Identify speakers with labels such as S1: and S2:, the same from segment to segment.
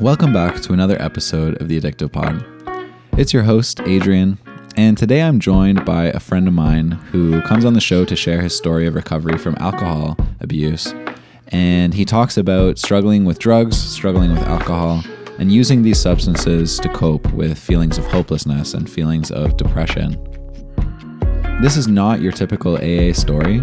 S1: Welcome back to another episode of the Addictive Pod. It's your host, Adrian, and today I'm joined by a friend of mine who comes on the show to share his story of recovery from alcohol abuse. And he talks about struggling with drugs, struggling with alcohol, and using these substances to cope with feelings of hopelessness and feelings of depression. This is not your typical AA story.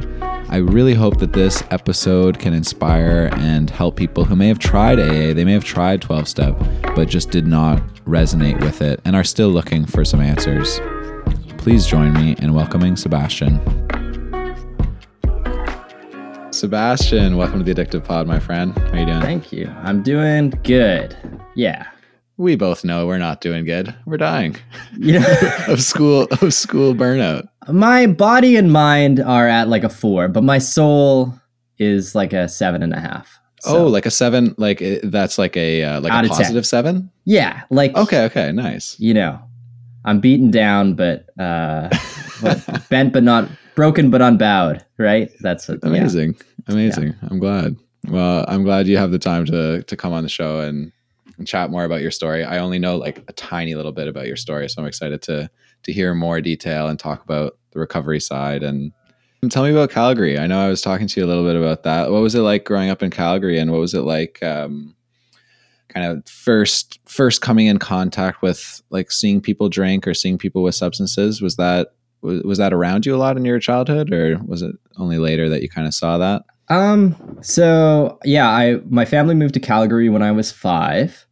S1: I really hope that this episode can inspire and help people who may have tried AA, they may have tried 12 step, but just did not resonate with it and are still looking for some answers. Please join me in welcoming Sebastien. Sebastien, welcome to the Addictive Pod, my friend. How you doing?
S2: Thank you. I'm doing good. Yeah.
S1: We both know we're not doing good. We're dying.
S2: Yeah.
S1: of school of school burnout.
S2: My body and mind are at like a four, but my soul is like a seven and a half.
S1: oh, like a seven, like that's like a uh, like
S2: Out
S1: a
S2: 10.
S1: positive seven.
S2: yeah, like
S1: Okay, okay, nice.
S2: you know, I'm beaten down, but uh, bent but not broken, but unbowed. Right? That's it. yeah.
S1: Amazing, amazing. I'm glad. Well, I'm glad you have the time to to come on the show and, and chat more about your story. I only know like a tiny little bit about your story, so I'm excited to to hear more detail and talk about the recovery side and. Tell me about Calgary. I know I was talking to you a little bit about that. What was it like growing up in Calgary, and what was it like, um, kind of first first coming in contact with like seeing people drink or seeing people with substances? Was that was, was that around you a lot in your childhood, or was it only later that you kind of saw that?
S2: Um. So yeah, I my family moved to Calgary when I was five,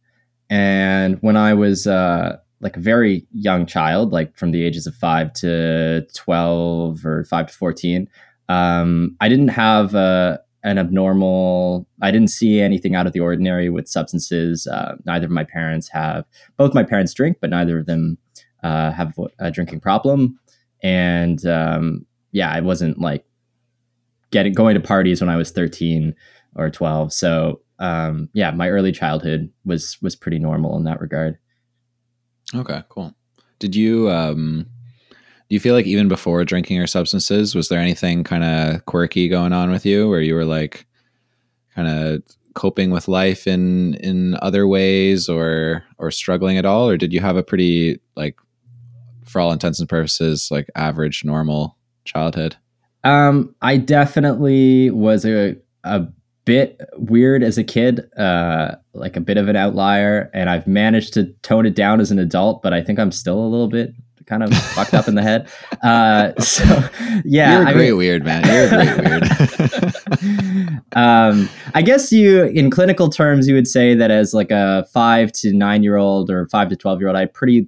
S2: and when I was uh like a very young child, like from the ages of five to twelve or five to fourteen, um, I didn't have uh, an abnormal. I didn't see anything out of the ordinary with substances. Uh, neither of my parents have. Both my parents drink, but neither of them uh, have a drinking problem. And um, yeah, I wasn't like getting going to parties when I was 13 or 12. So um, yeah, my early childhood was was pretty normal in that regard.
S1: Okay, cool. Did you um do you feel like even before drinking or substances, was there anything kind of quirky going on with you where you were like kind of coping with life in in other ways or or struggling at all or did you have a pretty like for all intents and purposes like average normal childhood?
S2: Um, I definitely was a a bit weird as a kid, uh, like a bit of an outlier, and I've managed to tone it down as an adult. But I think I'm still a little bit kind of fucked up in the head. Uh, so yeah,
S1: You're a
S2: I
S1: great
S2: mean-
S1: weird, man. You're a great weird.
S2: um, I guess you, in clinical terms, you would say that as like a five to nine year old or five to 12 year old, I had pretty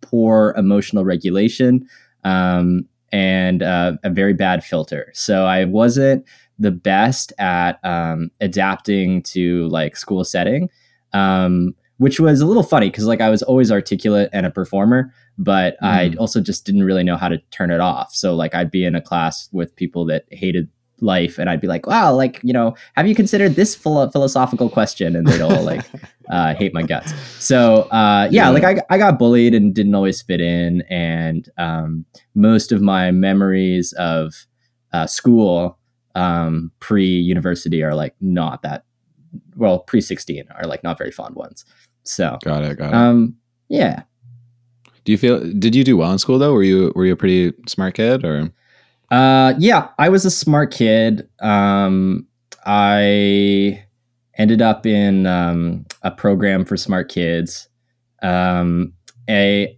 S2: poor emotional regulation um, and uh, a very bad filter. So I wasn't the best at um, adapting to like school setting, um, which was a little funny because like I was always articulate and a performer, but I
S1: Mm.
S2: also just didn't really know how to turn it off. So like I'd be in a class with people that hated life and I'd be like, wow, like, you know, have you considered this philo- philosophical question? And they'd all like uh, hate my guts. So uh, yeah,
S1: Yeah.
S2: like I, I got bullied and didn't always fit in. And um, most of my memories of uh, school um, pre university are like not that, well, pre 16 are like not very fond ones. So
S1: got it, got it.
S2: um, yeah.
S1: do you feel did you do well in school though? Were you were you a pretty smart kid or
S2: Uh, yeah, I was a smart kid. Um, I ended up in um, a program for smart kids. Um, a,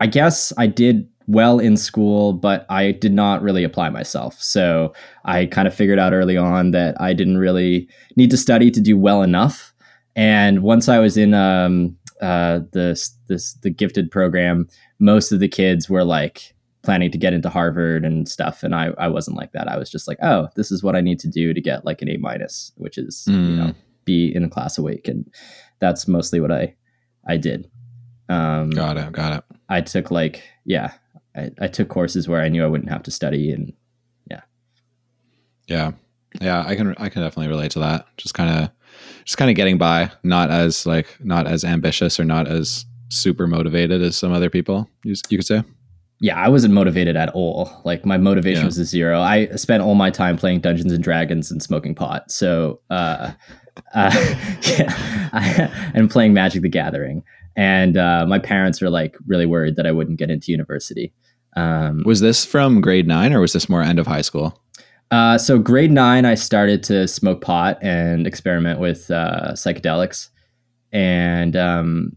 S2: I guess I did well in school, but I did not really apply myself. So I kind of figured out early on that I didn't really need to study to do well enough. And once I was in um, uh, this this the gifted program, most of the kids were like planning to get into Harvard and stuff, and I I wasn't like that. I was just like, oh, this is what I need to do to get like an A minus, which is you
S1: Mm.
S2: know be in a class awake, and that's mostly what I I did. Um,
S1: got it, got it.
S2: I took like yeah, I, I took courses where I knew I wouldn't have to study, and
S1: Yeah. Yeah, yeah. I can I can definitely relate to that. Just kind of just kind of getting by, not as like not as ambitious or not as super motivated as some other people. You, you could say.
S2: yeah, I wasn't motivated at all. Like my motivation
S1: Yeah.
S2: was a zero. I spent all my time playing Dungeons and Dragons and smoking pot. So, uh, uh, yeah, I, and playing Magic the Gathering. And uh, my parents were like really worried that I wouldn't get into university. Um,
S1: Was this from grade nine or was this more end of high school?
S2: uh, so grade nine, I started to smoke pot and experiment with uh, psychedelics, and um,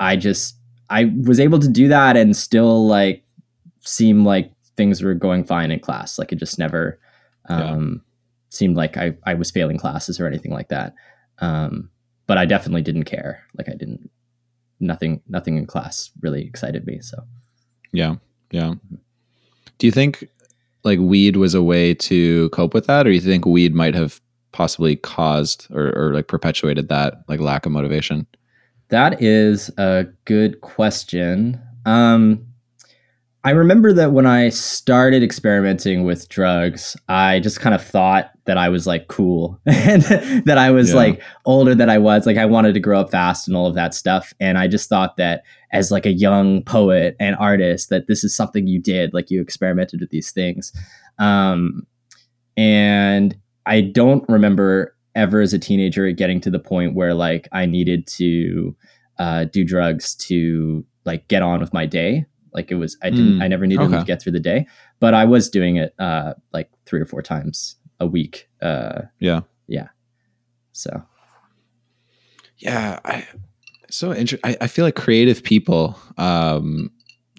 S2: I just I was able to do that and still like seem like things were going fine in class. Like it just never um, seemed like I I was failing classes or anything like that. Um, but I definitely didn't care. Like I didn't nothing nothing in class really excited me. So
S1: Yeah. Yeah. Do you think like weed was a way to cope with that, or you think weed might have possibly caused or, or like perpetuated that like lack of motivation?
S2: That is a good question. Um, I remember that when I started experimenting with drugs, I just kind of thought that I was like cool and that I was
S1: Yeah.
S2: like older than I was. Like I wanted to grow up fast and all of that stuff. And I just thought that as like a young poet and artist, that this is something you did, like you experimented with these things. Um, and I don't remember ever as a teenager getting to the point where like I needed to uh, do drugs to like get on with my day. Like it was, I didn't,
S1: Mm,
S2: I never needed them
S1: okay.
S2: to get through the day, but I was doing it uh, like three or four times a week. Uh,
S1: Yeah. Yeah.
S2: So
S1: Yeah. I, so interesting. I, I feel like creative people, um,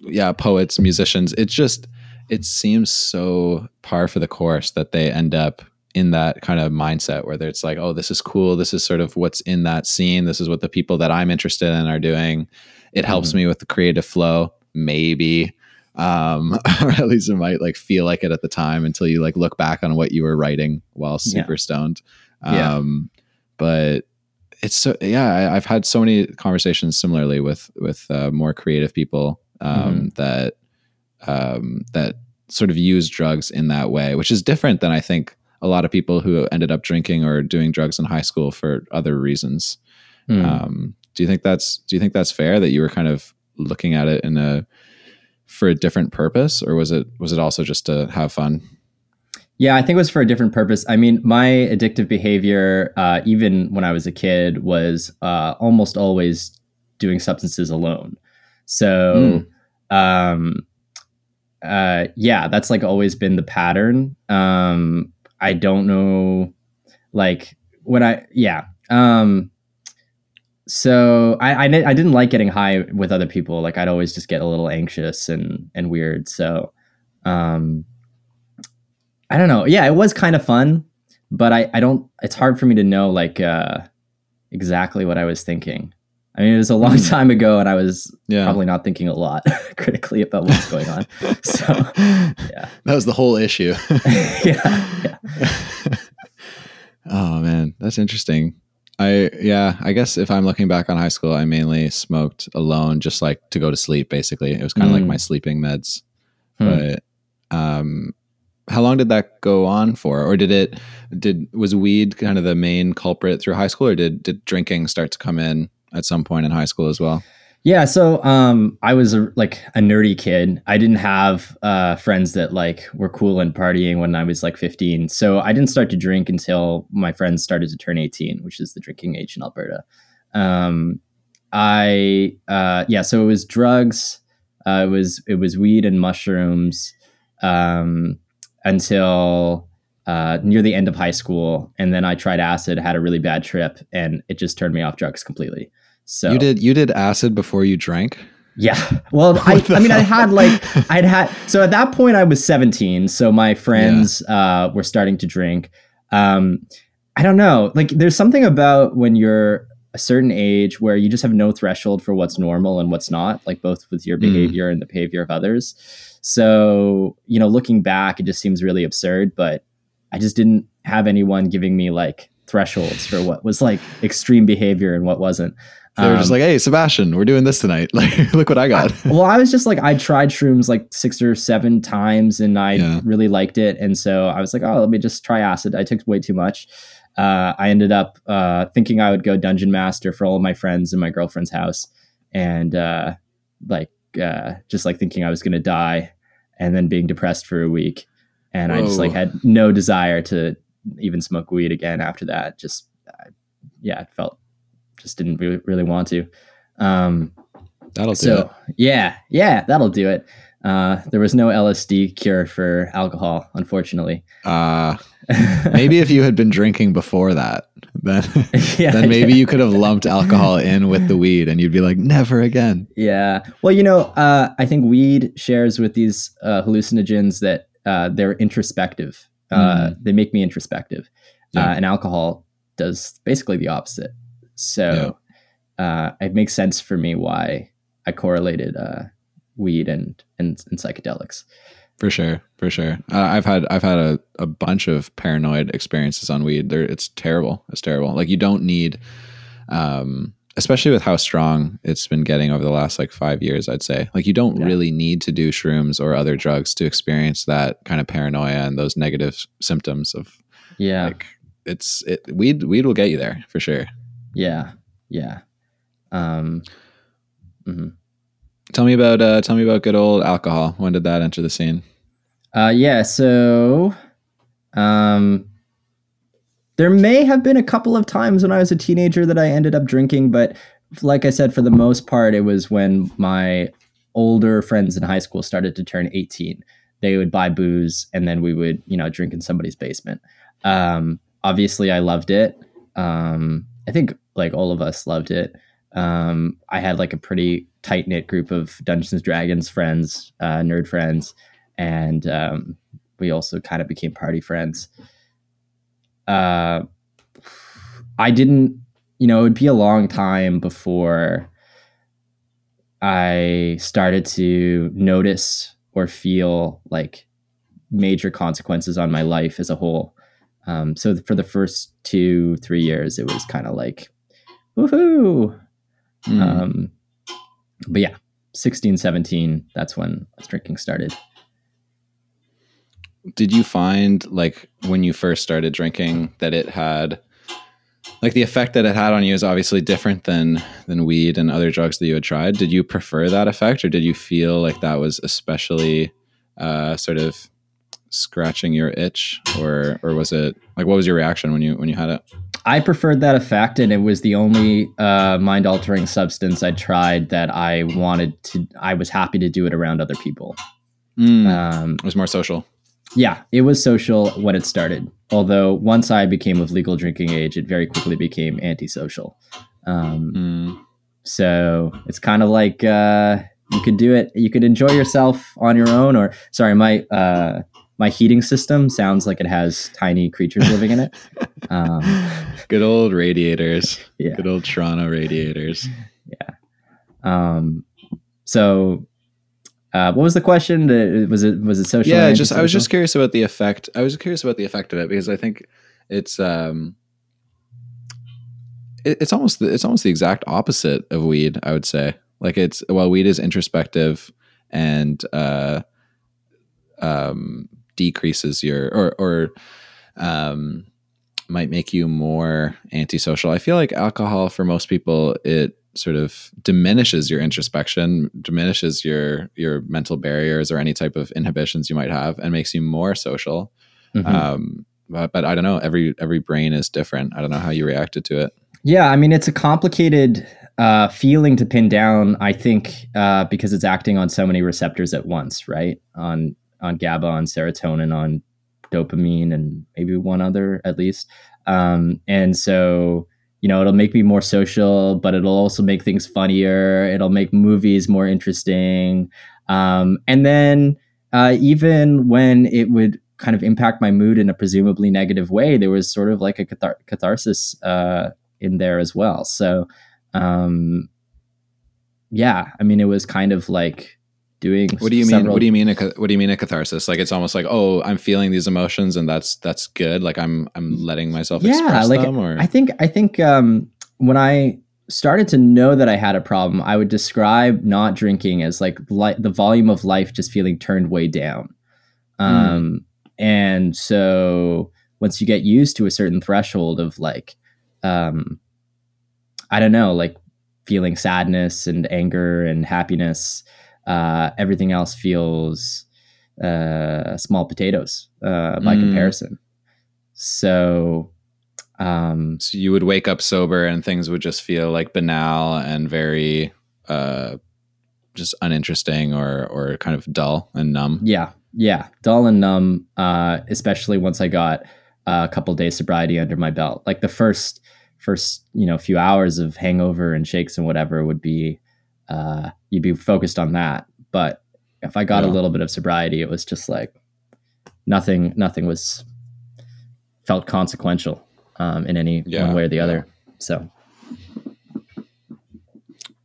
S1: yeah, poets, musicians, it's just, it seems so par for the course that they end up in that kind of mindset where it's like, oh, this is cool. This is sort of what's in that scene. This is what the people that I'm interested in are doing. It helps me with the creative flow, maybe. Um, or at least it might like feel like it at the time until you like look back on what you were writing while super stoned.
S2: Yeah.
S1: Um, but it's so yeah I, i've had so many conversations similarly with with uh, more creative people um, that um, that sort of use drugs in that way which is different than i think a lot of people who ended up drinking or doing drugs in high school for other reasons
S2: hmm.
S1: um, do you think that's do you think that's fair that you were kind of looking at it in a for a different purpose or was it was it also just to have fun
S2: Yeah, I think it was for a different purpose. I mean, my addictive behavior, uh, even when I was a kid, was uh, almost always doing substances alone. So, um, uh, yeah, that's like always been the pattern. Um, I don't know, like when I, yeah. Um, so I, I, I didn't like getting high with other people. Like I'd always just get a little anxious and, and weird. So, um, I don't know. Yeah, it was kind of fun, but I, I don't, it's hard for me to know like, uh, exactly what I was thinking. I mean, it was a long time ago and I was
S1: yeah
S2: probably not thinking a lot critically about what's going on. So, yeah,
S1: that was the whole issue
S2: yeah, yeah.
S1: oh man, that's interesting. I yeah, I guess if I'm looking back on high school, I mainly smoked alone, just like to go to sleep. Basically, it was kind of like
S2: Mm.
S1: my sleeping meds.
S2: Hmm.
S1: But um, how long did that go on for, or did it did was weed kind of the main culprit through high school, or did did drinking start to come in at some point in high school as well?
S2: Yeah, so um, I was a, like a nerdy kid. I didn't have uh, friends that like were cool and partying when I was like 15. So I didn't start to drink until my friends started to turn 18, which is the drinking age in Alberta. Um, I uh, yeah, so it was drugs. Uh, it was it was weed and mushrooms um, until uh, near the end of high school, and then I tried acid, had a really bad trip, and it just turned me off drugs completely. So
S1: You did you did acid before you drank?
S2: yeah. Well, I, I mean, I had like, I'd had, so at that point I was 17. So my friends uh, were starting to drink. Um, I don't know. Like, there's something about when you're a certain age where you just have no threshold for what's normal and what's not, like both with your
S1: Mm.
S2: behavior and the behavior of others. So, you know, looking back, it just seems really absurd, but I just didn't have anyone giving me like thresholds for what was like extreme behavior and what wasn't.
S1: They were just
S2: Um,
S1: like, "Hey, Sebastien, we're doing this tonight. Like, look what I got."
S2: well, I was just like, I tried shrooms like six or seven times and I
S1: Yeah.
S2: really liked it. And so I was like, oh, let me just try acid. I took way too much. Uh, I ended up uh, thinking I would go dungeon master for all of my friends in my girlfriend's house and uh, like uh, just like thinking I was going to die, and then being depressed for a week, and I just like had no desire to even smoke weed again after that. Just yeah, it felt just didn't really, really want to. Um,
S1: That'll do
S2: so yeah, yeah, that'll do it. Uh, there was no LSD cure for alcohol, unfortunately.
S1: it. Uh, maybe if you had been drinking before that, then
S2: yeah,
S1: then maybe you could have lumped alcohol in with the weed, and you'd be like, never again.
S2: Yeah. Well, you know, uh, I think weed shares with these uh, hallucinogens that uh, they're introspective. Uh, They make me introspective,
S1: Yeah.
S2: uh, and alcohol does basically the opposite. So uh, it makes sense for me why I correlated uh, weed and, and and psychedelics.
S1: For sure, for sure. Uh, I've had I've had a, a bunch of paranoid experiences on weed. There, it's terrible. It's terrible. Like you don't need, um, especially with how strong it's been getting over the last like five years. I'd say like you don't
S2: Yeah.
S1: really need to do shrooms or other drugs to experience that kind of paranoia and those negative symptoms of
S2: Yeah.
S1: like it's it weed weed will get you there for sure.
S2: Yeah. Yeah. Um, mhm.
S1: Tell me about uh, tell me about good old alcohol. When did that enter the scene?
S2: Uh, yeah, so um, there may have been a couple of times when I was a teenager that I ended up drinking, but like I said, for the most part, it was when my older friends in high school started to turn 18. They would buy booze and then we would, you know, drink in somebody's basement. Um, obviously, I loved it. Um, I think like all of us loved it. Um, I had like a pretty tight knit group of Dungeons and Dragons friends, uh, nerd friends, and um, we also kind of became party friends. Uh, I didn't, you know, it would be a long time before I started to notice or feel like major consequences on my life as a whole. Um, so for the first two, three years, it was kind of like, woohoo.
S1: Hmm.
S2: Um, but yeah, 16, 17, that's when drinking started.
S1: did you find like when you first started drinking that it had like the effect that it had on you is obviously different than than weed and other drugs that you had tried did you prefer that effect or did you feel like that was especially uh, sort of scratching your itch or or was it like what was your reaction when you when you had it
S2: I preferred that effect, and it was the only uh, mind altering substance I tried that I wanted to. I was happy to do it around other people.
S1: Mm,
S2: Um,
S1: it was more social
S2: yeah, it was social when it started. Although once I became of legal drinking age, it very quickly became antisocial. Um,
S1: Mm,
S2: so it's kind of like uh, you could do it. You could enjoy yourself on your own, or sorry, my uh, my heating system sounds like it has tiny creatures living in it. Um,
S1: good old radiators
S2: yeah.
S1: good old toronto radiators Yeah.
S2: Um, so, uh, what was the question? The- Was it was it social?
S1: yeah just i was just curious about the effect i was curious about the effect of it because i think it's um it, it's almost the, it's almost the exact opposite of weed i would say like it's while weed is introspective and uh um decreases your or or um might make you more antisocial i feel like alcohol for most people it sort of diminishes your introspection diminishes your your mental barriers or any type of inhibitions you might have and makes you more social
S2: Mhm.
S1: um but, but i don't know every every brain is different i don't know how you reacted to it
S2: yeah, I mean, it's a complicated uh, feeling to pin down. I think uh, because it's acting on so many receptors at once, right? On on GABA, on serotonin, on dopamine, and maybe one other at least. Um, and so, you know, it'll make me more social, but it'll also make things funnier. It'll make movies more interesting. Um, and then uh, even when it would kind of impact my mood in a presumably negative way, there was sort of like a cathar- catharsis uh, in there as well. So, um, yeah, I mean, it was kind of like doing.
S1: what do you mean what do you mean a, what do you mean a catharsis like it's almost like oh i'm feeling these emotions and that's that's good like i'm i'm letting myself
S2: Yeah,
S1: express
S2: like,
S1: them or
S2: I think I think um, when I started to know that I had a problem, I would describe not drinking as like li- the volume of life just feeling turned way down. Um, And so once you get used to a certain threshold of like, um, I don't know, like feeling sadness and anger and happiness, uh, everything else feels uh, small potatoes uh, by
S1: Mm.
S2: comparison. So, um,
S1: So you would wake up sober and things would just feel like banal and very uh just uninteresting or or kind of dull and numb.
S2: yeah, yeah, dull and numb. Uh, especially once I got a couple days sobriety under my belt. Like the first first you know few hours of hangover and shakes and whatever would be uh, you'd be focused on that. But if I got a little bit of sobriety, it was just like nothing. Nothing was felt consequential um, in any
S1: Yeah,
S2: one way or the
S1: yeah.
S2: other. So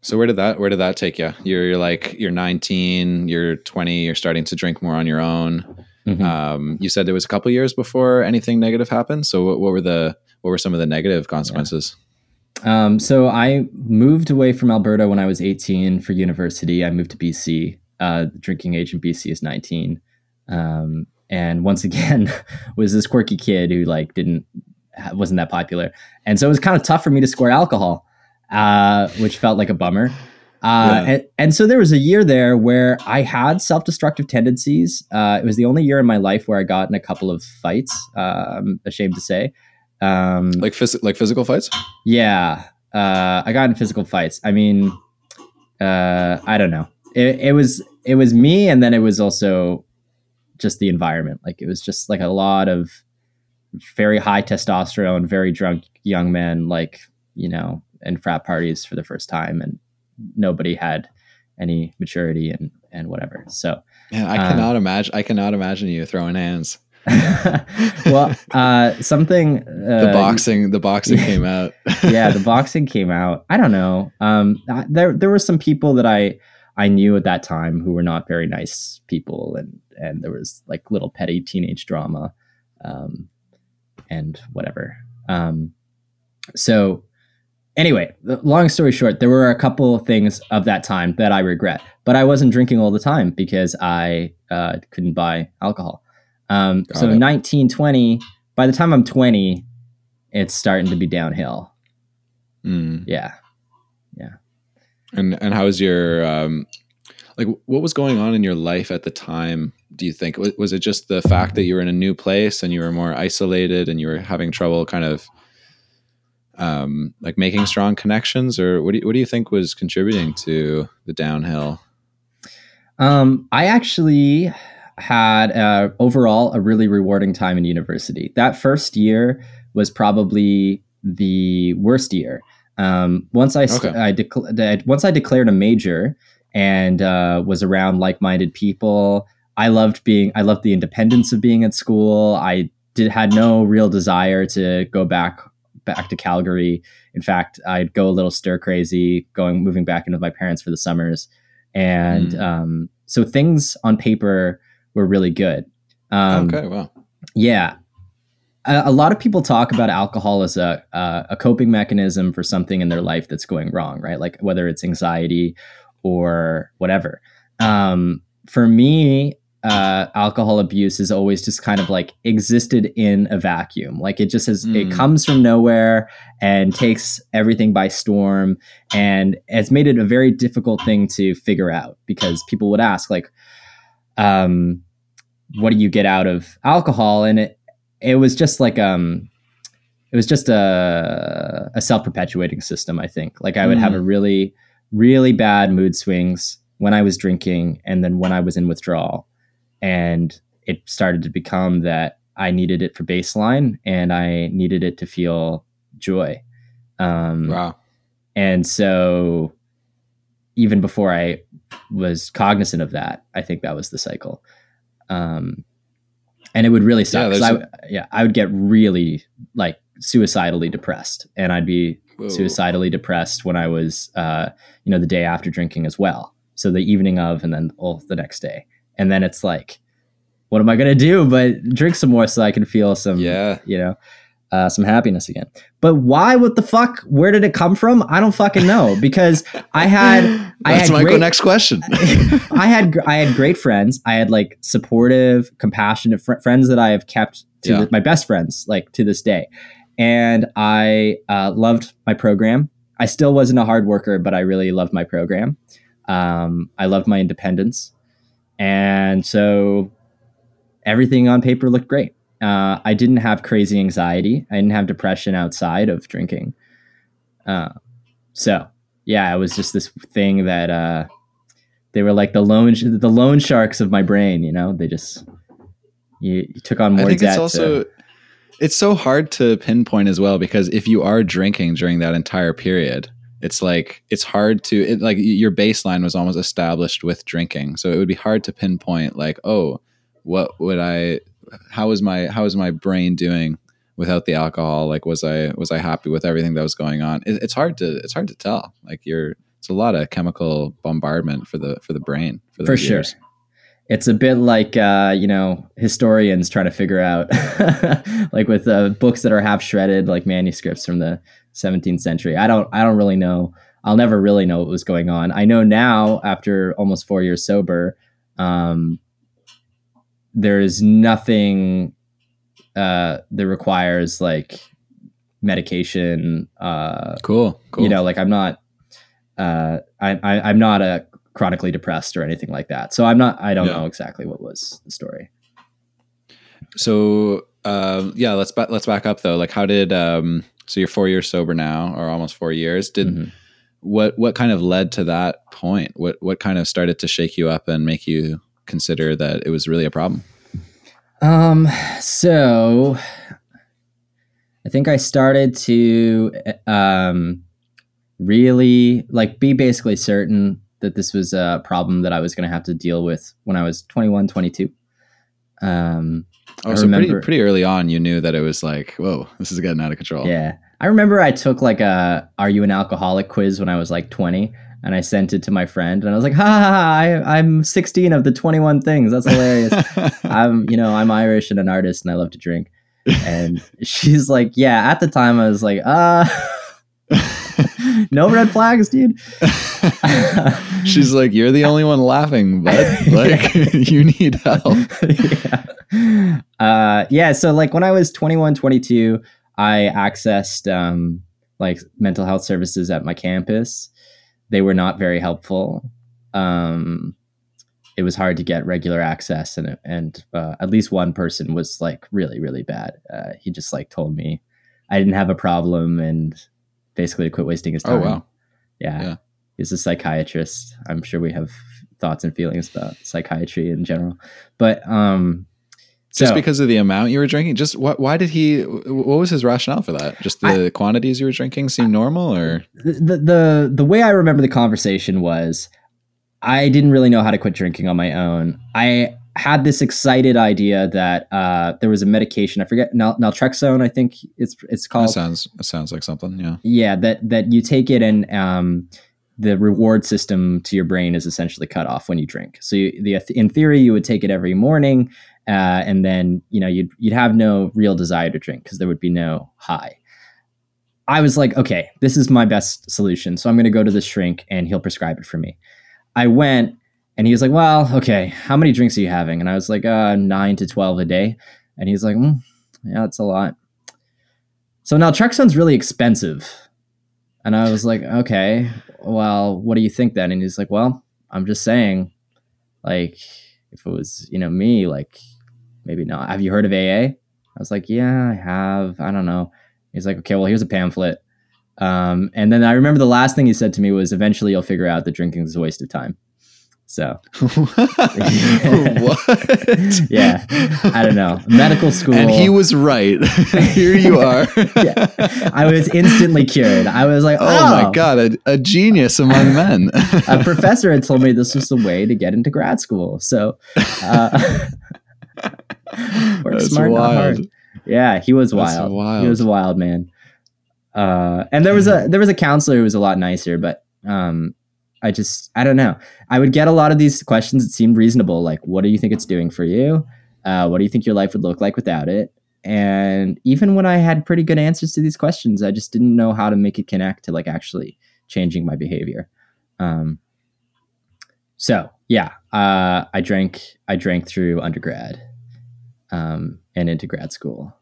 S1: So where did that where did that take you? You're, you're like you're 19, you're 20, you're starting to drink more on your own.
S2: mhm.
S1: Um, you said it was a couple years before anything negative happened. So what, what were the what were some of the negative consequences?
S2: Um, so I moved away from Alberta when I was 18 for university. I moved to BC. Uh, the drinking age in BC is 19. Um, and once again, was this quirky kid who like didn't wasn't that popular, and so it was kind of tough for me to score alcohol, uh, which felt like a bummer. Uh,
S1: Yeah.
S2: and, and so there was a year there where I had self-destructive tendencies. Uh, it was the only year in my life where I got in a couple of fights. I'm ashamed to say. Um,
S1: Like phys- like physical fights?
S2: yeah, uh, I got in physical fights. I mean, uh, I don't know. It, it was it was me, and then it was also just the environment. Like it was just like a lot of very high testosterone, very drunk young men, like you know, in frat parties for the first time, and nobody had any maturity and and whatever. So
S1: Man, I cannot imagine I cannot imagine you throwing hands.
S2: well, uh, something
S1: The
S2: uh,
S1: boxing the boxing came out.
S2: yeah, the boxing came out. I don't know. Um, I- there there were some people that I I knew at that time who were not very nice people, and and there was like little petty teenage drama, um, and whatever. Um, so anyway, long story short, there were a couple of things of that time that I regret, but I wasn't drinking all the time because I uh, couldn't buy alcohol. Um, so
S1: it.
S2: 19, 20, by the time I'm 20, it's starting to be downhill.
S1: Mm.
S2: Yeah.
S1: And and how's your um like what was going on in your life at the time? Do you think was, was it just the fact that you were in a new place and you were more isolated and you were having trouble kind of um like making strong connections or what do you, what do you think was contributing to the downhill?
S2: Um, I actually had uh, overall a really rewarding time in university. That first year was probably the worst year. Um, once I, st-
S1: Okay.
S2: I once I declared a major and uh, was around like-minded people, I loved being. I loved the independence of being at school. I did had no real desire to go back back to Calgary. In fact, I'd go a little stir crazy, going moving back into my parents for the summers, and
S1: Mm.
S2: um, so things on paper were really good. Um,
S1: okay, wow.
S2: yeah. A, a lot of people talk about alcohol as a, a a coping mechanism for something in their life that's going wrong, right? Like whether it's anxiety or whatever. Um, for me, uh, alcohol abuse has always just kind of like existed in a vacuum. Like it just has, it
S1: Mm.
S2: comes from nowhere and takes everything by storm, and has made it a very difficult thing to figure out because people would ask like, um, what do you get out of alcohol? And it it was just like um it was just a a self-perpetuating system, I think. Like I would have
S1: Mm.
S2: a really, really bad mood swings when I was drinking and then when I was in withdrawal. And it started to become that I needed it for baseline and I needed it to feel joy. Um
S1: Wow.
S2: and so even before I was cognizant of that, I think that was the cycle. Um, and it would really suck.
S1: Yeah,
S2: yeah, I would get really like suicidally depressed and I'd be
S1: Whoa.
S2: suicidally depressed when I was, uh, you know, the day after drinking as well. So the evening of, and then oh, the next day. And then it's like, what am I going to do but drink some more so I can feel some,
S1: Yeah.
S2: you know, uh, some happiness again. But why? What the fuck? Where did it come from? I don't fucking know because I had I
S1: That's
S2: had
S1: my
S2: great-
S1: next question.
S2: I had I had great friends. I had like supportive, compassionate fr- friends that I have kept to
S1: Yeah.
S2: the, my best friends like to this day, and I uh, loved my program. I still wasn't a hard worker, but I really loved my program. Um, I loved my independence, and so everything on paper looked great. Uh, I didn't have crazy anxiety. I didn't have depression outside of drinking. Uh, so yeah, it was just this thing that uh, they were like the loan the loan sharks of my brain. You know, they just you, you took on more
S1: I think
S2: debt.
S1: it's also
S2: to,
S1: it's so hard to pinpoint as well because if you are drinking during that entire period, it's like it's hard to it, like your baseline was almost established with drinking, so it would be hard to pinpoint like, oh, what would I? How was my how was my brain doing without the alcohol? Like, was I was I happy with everything that was going on? It, it's hard to it's hard to tell. Like, you're it's a lot of chemical bombardment for the for the brain for,
S2: for sure.
S1: Years
S2: it's a bit like uh, you know historians trying to figure out like with uh, books that are half shredded like manuscripts from the 17th century i don't i don't really know i'll never really know what was going on i know now after almost four years sober um, there is nothing uh, that requires like medication uh,
S1: cool cool
S2: you know like i'm not uh, I, I i'm not a chronically depressed or anything like that. So I'm not. I don't yeah. know exactly what was the story.
S1: So um, yeah, let's ba- let's back up though. Like, how did um, so you're four years sober now, or almost four years? Did mm-hmm. what what kind of led to that point? What what kind of started to shake you up and make you consider that it was really a problem?
S2: Um. So I think I started to um really like be basically certain that this was a problem that I was going to have to deal with when I was 21, 22. Um,
S1: oh, I so remember, pretty, pretty early on, you knew that it was like, whoa, this is getting out of control.
S2: Yeah. I remember I took like a "Are you an alcoholic?" quiz when I was like 20, and I sent it to my friend, and I was like, "Ha ha ha! I, I'm 16 of the 21 things. That's hilarious. I'm, you know, I'm Irish and an artist, and I love to drink." And she's like, "Yeah." At the time, I was like, "Uh." no red flags, dude.
S1: She's like, "You're the only one laughing, but like, you need help."
S2: yeah. Uh, yeah. So like when I was 21, 22, I accessed um, like mental health services at my campus. They were not very helpful. Um, it was hard to get regular access, and and uh, at least one person was like really really bad. Uh, he just like told me I didn't have a problem and basically to quit wasting his oh, time.
S1: Oh wow.
S2: Yeah. yeah. He's a psychiatrist. I'm sure we have thoughts and feelings about psychiatry in general. But um
S1: just so, because of the amount you were drinking, just what? Why did he? What was his rationale for that? Just the I, quantities you were drinking seem normal, or
S2: the, the the way I remember the conversation was, I didn't really know how to quit drinking on my own. I had this excited idea that uh, there was a medication. I forget nal- naltrexone. I think it's it's called.
S1: That sounds that sounds like something. Yeah.
S2: Yeah. That that you take it and um, the reward system to your brain is essentially cut off when you drink. So you, the in theory you would take it every morning, uh, and then you know you'd you'd have no real desire to drink because there would be no high. I was like, okay, this is my best solution. So I'm going to go to the shrink and he'll prescribe it for me. I went and he was like, well, okay, how many drinks are you having? And I was like, uh, nine to 12 a day. And he's like, mm, yeah, that's a lot. So now, naltrexone's really expensive. And I was like, okay, well, what do you think then? And he's like, well, I'm just saying, like, if it was, you know, me, like, maybe not. Have you heard of AA? I was like, yeah, I have. I don't know. He's like, okay, well, here's a pamphlet. Um, and then I remember the last thing he said to me was, eventually you'll figure out that drinking is a waste of time. So, what? yeah, I don't know. Medical school.
S1: And he was right. Here you are.
S2: yeah. I was instantly cured. I was like, oh,
S1: oh my God, a, a, genius among men.
S2: a professor had told me this was the way to get into grad school. So, uh, work That's smart, wild. not hard. Yeah, he was wild. wild. He was a wild man. Uh, and there was a there was a counselor who was a lot nicer, but um, I just, I don't know. I would get a lot of these questions that seemed reasonable. Like, what do you think it's doing for you? Uh, what do you think your life would look like without it? And even when I had pretty good answers to these questions, I just didn't know how to make it connect to like actually changing my behavior. Um, so yeah, uh, I drank, I drank through undergrad um, and into grad school.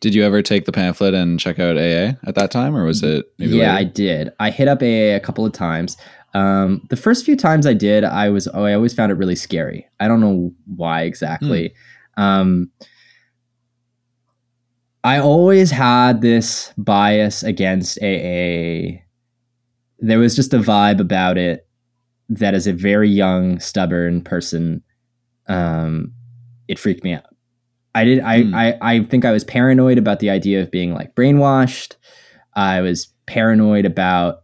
S1: Did you ever take the pamphlet and check out AA at that time, or was it?
S2: yeah, later? I did. I hit up AA a couple of times. Um, the first few times I did, I was oh, I always found it really scary. I don't know why exactly. Um, I always had this bias against AA. There was just a vibe about it that, as a very young, stubborn person, um, it freaked me out. I did. I,
S1: Hmm.
S2: I I think I was paranoid about the idea of being like brainwashed. I was paranoid about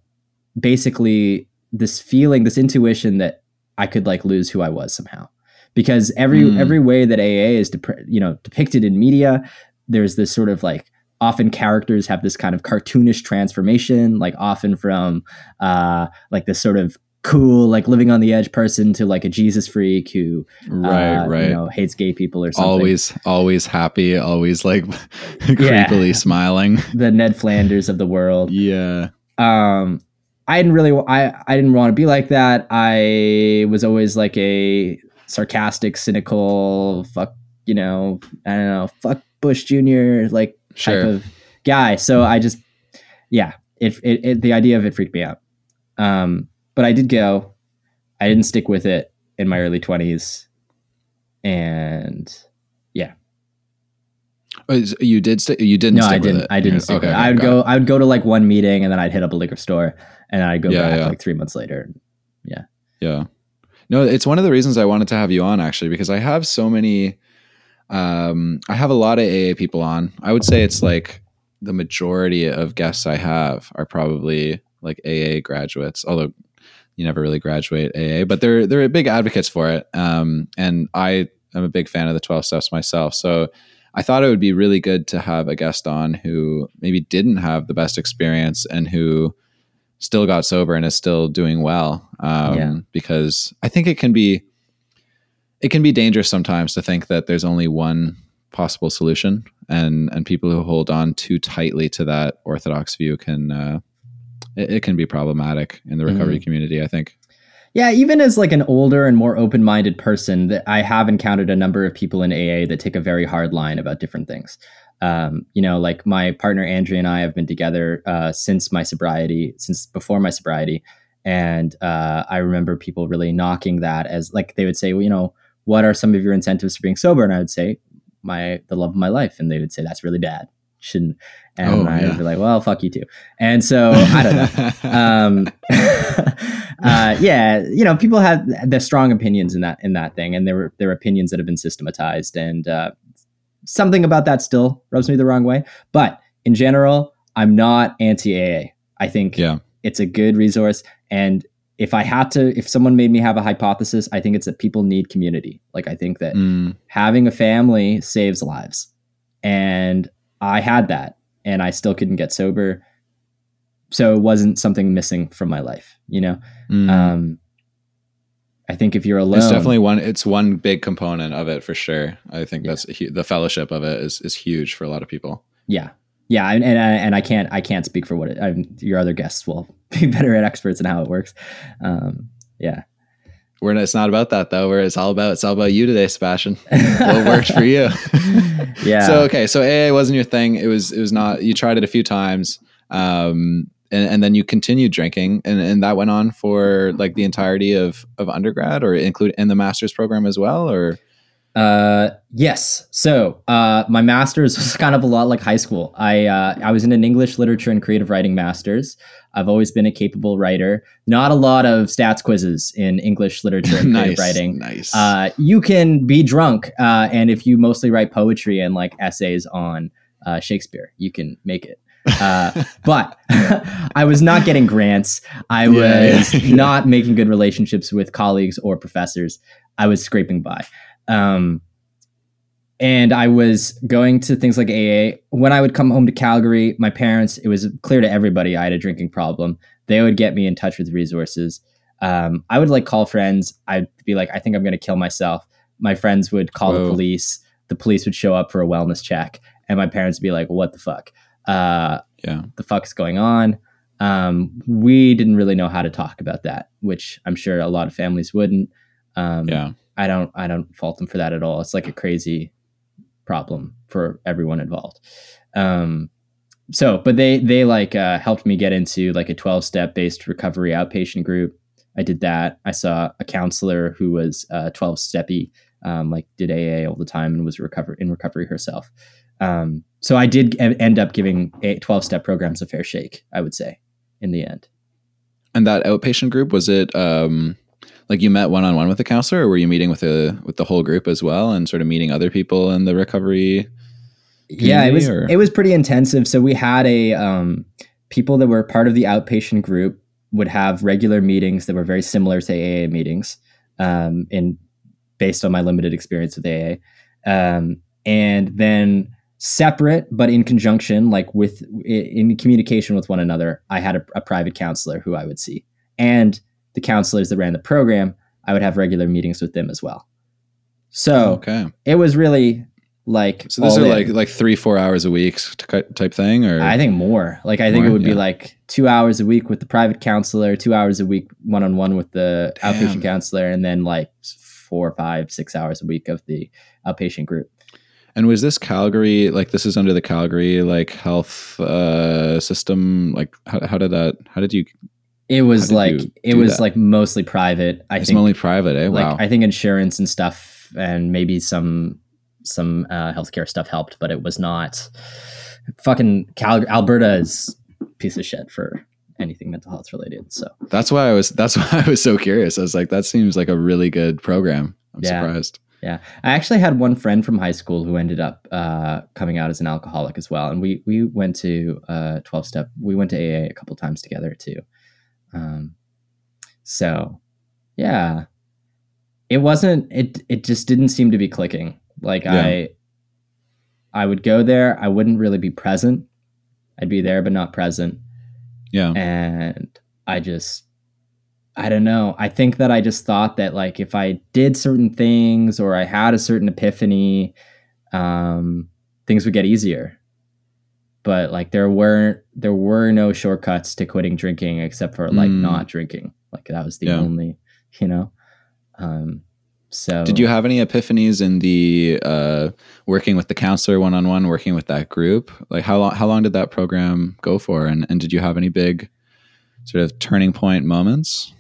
S2: basically this feeling, this intuition that I could like lose who I was somehow. Because every
S1: Hmm.
S2: every way that AA is dep- you know depicted in media, there's this sort of like often characters have this kind of cartoonish transformation, like often from uh, like this sort of cool, like living on the edge person to like a Jesus freak who
S1: Right,
S2: uh,
S1: right.
S2: you know hates gay people or something.
S1: always, always happy, always like creepily smiling.
S2: the Ned Flanders of the world.
S1: Yeah.
S2: um i didn't really i i didn't want to be like that i was always like a sarcastic cynical fuck you know i don't know fuck bush junior like type of guy so i just yeah it, it, it the idea of it freaked me out um but i did go i didn't stick with it in my early 20s and
S1: yeah. You did. St- you didn't.
S2: no
S1: stick
S2: i didn't
S1: it.
S2: i didn't stick
S1: okay,
S2: with it i would go i would go to like one meeting and then i'd hit up a liquor store and i'd go
S1: Yeah,
S2: back
S1: yeah.
S2: like three months later Yeah.
S1: Yeah. No, it's one of the reasons I wanted to have you on actually because I have so many um I have a lot of AA people on. I would say it's like the majority of guests I have are probably like AA graduates, although you never really graduate AA, but they're they're big advocates for it. Um and I am a big fan of the 12 steps myself. So I thought it would be really good to have a guest on who maybe didn't have the best experience and who still got sober and is still doing well. Um,
S2: Yeah.
S1: Because I think it can be it can be dangerous sometimes to think that there's only one possible solution, and and people who hold on too tightly to that orthodox view can uh, it, it can be problematic in the recovery community. I think.
S2: Yeah, even as like an older and more open-minded person, that I have encountered a number of people in AA that take a very hard line about different things. Um, you know, like my partner Andrea and I have been together uh, since my sobriety, since before my sobriety, and uh, I remember people really knocking that as like they would say, well, you know, what are some of your incentives for being sober? And I would say, my the love of my life, and they would say that's really bad, shouldn't. And
S1: Oh,
S2: I'd
S1: yeah.
S2: be like, well, fuck you too. And so I don't know um uh yeah you know people have their strong opinions in that in that thing and there were there are opinions that have been systematized and uh something about that still rubs me the wrong way but in general i'm not anti aa i think
S1: yeah.
S2: it's a good resource and if i had to if someone made me have a hypothesis i think it's that people need community like i think that
S1: Mm,
S2: having a family saves lives. And I had that and I still couldn't get sober. So it wasn't something missing from my life, you know?
S1: mm.
S2: Um, I think if you're alone,
S1: it's definitely one. It's one big component of it for sure. I think
S2: Yeah.
S1: that's the fellowship of it is is huge for a lot of people.
S2: yeah, yeah. And, and, I- and I can't, I can't speak for what it, your other guests will be better at experts in how it works. Um, yeah.
S1: We're it's not about that though. Where it's all about it's all about you today, Sebastien. what worked for you?
S2: yeah.
S1: So okay, so AA wasn't your thing. It was it was not. You tried it a few times, um, and, and then you continued drinking, and, and that went on for like the entirety of of undergrad, or include in the master's program as well, or
S2: Uh, yes. So, uh, my master's was kind of a lot like high school. I uh, I was in an English literature and creative writing master's. I've always been a capable writer. Not a lot of stats quizzes in English literature and creative
S1: nice,
S2: writing.
S1: nice.
S2: Uh, you can be drunk, uh, and if you mostly write poetry and like essays on uh, Shakespeare, you can make it. Uh, but I was not getting grants. I was
S1: Yeah, yeah.
S2: not making good relationships with colleagues or professors. I was scraping by. Um, and I was going to things like AA. When I would come home to Calgary, my parents, it was clear to everybody I had a drinking problem. They would get me in touch with resources. Um, I would like call friends. I'd be like, I think I'm going to kill myself. My friends would call the police. The police would show up for a wellness check. And my parents would be like, what the fuck? Uh,
S1: yeah,
S2: the fuck is going on? Um, we didn't really know how to talk about that, which I'm sure a lot of families wouldn't. Um,
S1: yeah,
S2: I don't I don't fault them for that at all. It's like a crazy problem for everyone involved. Um, so, but they they like uh, helped me get into like a 12 step based recovery outpatient group. I did that. I saw a counselor who was uh, 12 steppy, um, like did AA all the time and was recover in recovery herself. Um, so I did end up giving 12 step programs a fair shake, I would say, in the end.
S1: And that outpatient group was it um, like you met one on one with the counselor, or were you meeting with the with the whole group as well, and sort of meeting other people in the recovery?
S2: Yeah, it was or? it was pretty intensive. So we had a um, people that were part of the outpatient group would have regular meetings that were very similar to AA meetings, um, in based on my limited experience with AA, um, and then separate but in conjunction, like with in communication with one another, I had a, a private counselor who I would see, and the counselors that ran the program, I would have regular meetings with them as well. So okay. it was really like
S1: so these are in. like like three four hours a week type thing or
S2: i think more like i think more? it would yeah. be like two hours a week with the private counselor two hours a week one-on-one with the Damn. outpatient counselor and then like four five six hours a week of the outpatient group
S1: and was this calgary like this is under the calgary like health uh system like how, how did that how did you
S2: it was like it was that? like mostly private
S1: i it's think mostly private eh? wow
S2: like i think insurance and stuff and maybe some some uh, healthcare stuff helped, but it was not. Fucking Cal- Alberta is piece of shit for anything mental health related. So
S1: that's why I was that's why I was so curious. I was like, that seems like a really good program. I'm yeah. surprised.
S2: Yeah, I actually had one friend from high school who ended up uh, coming out as an alcoholic as well, and we we went to uh, twelve step. We went to AA a couple times together too. Um, so yeah, it wasn't. It it just didn't seem to be clicking. Like yeah. I I would go there, I wouldn't really be present. I'd be there but not present.
S1: Yeah.
S2: And I just I don't know. I think that I just thought that like if I did certain things or I had a certain epiphany, um, things would get easier. But like there weren't there were no shortcuts to quitting drinking except for like mm. not drinking. Like that was the yeah. only, you know. Um, so,
S1: did you have any epiphanies in the uh, working with the counselor one on one, working with that group? Like how long? How long did that program go for? And and did you have any big sort of turning point moments?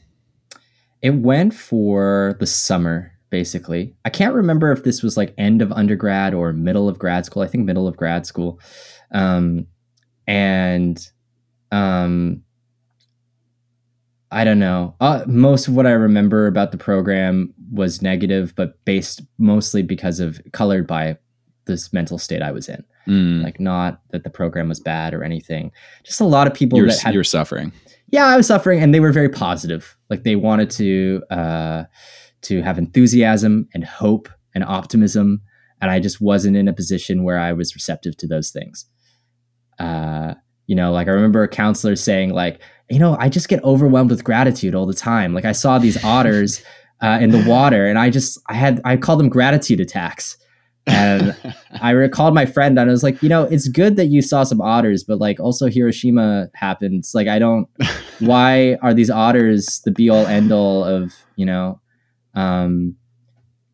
S2: It went for the summer, basically. I can't remember if this was like end of undergrad or middle of grad school. I think middle of grad school, um, and um, I don't know. Uh, most of what I remember about the program was negative, but based mostly because of colored by this mental state I was in. Mm. Like not that the program was bad or anything. Just a lot of people
S1: you're,
S2: that had
S1: you're suffering.
S2: Yeah, I was suffering, and they were very positive. Like they wanted to uh, to have enthusiasm and hope and optimism, and I just wasn't in a position where I was receptive to those things. Uh, you know, like I remember a counselor saying, like, you know, I just get overwhelmed with gratitude all the time. Like I saw these otters uh, in the water, and I just I had I called them gratitude attacks. And I recalled my friend, and I was like, you know, it's good that you saw some otters, but like also Hiroshima happens. Like I don't. why are these otters the be all end all of you know? Um,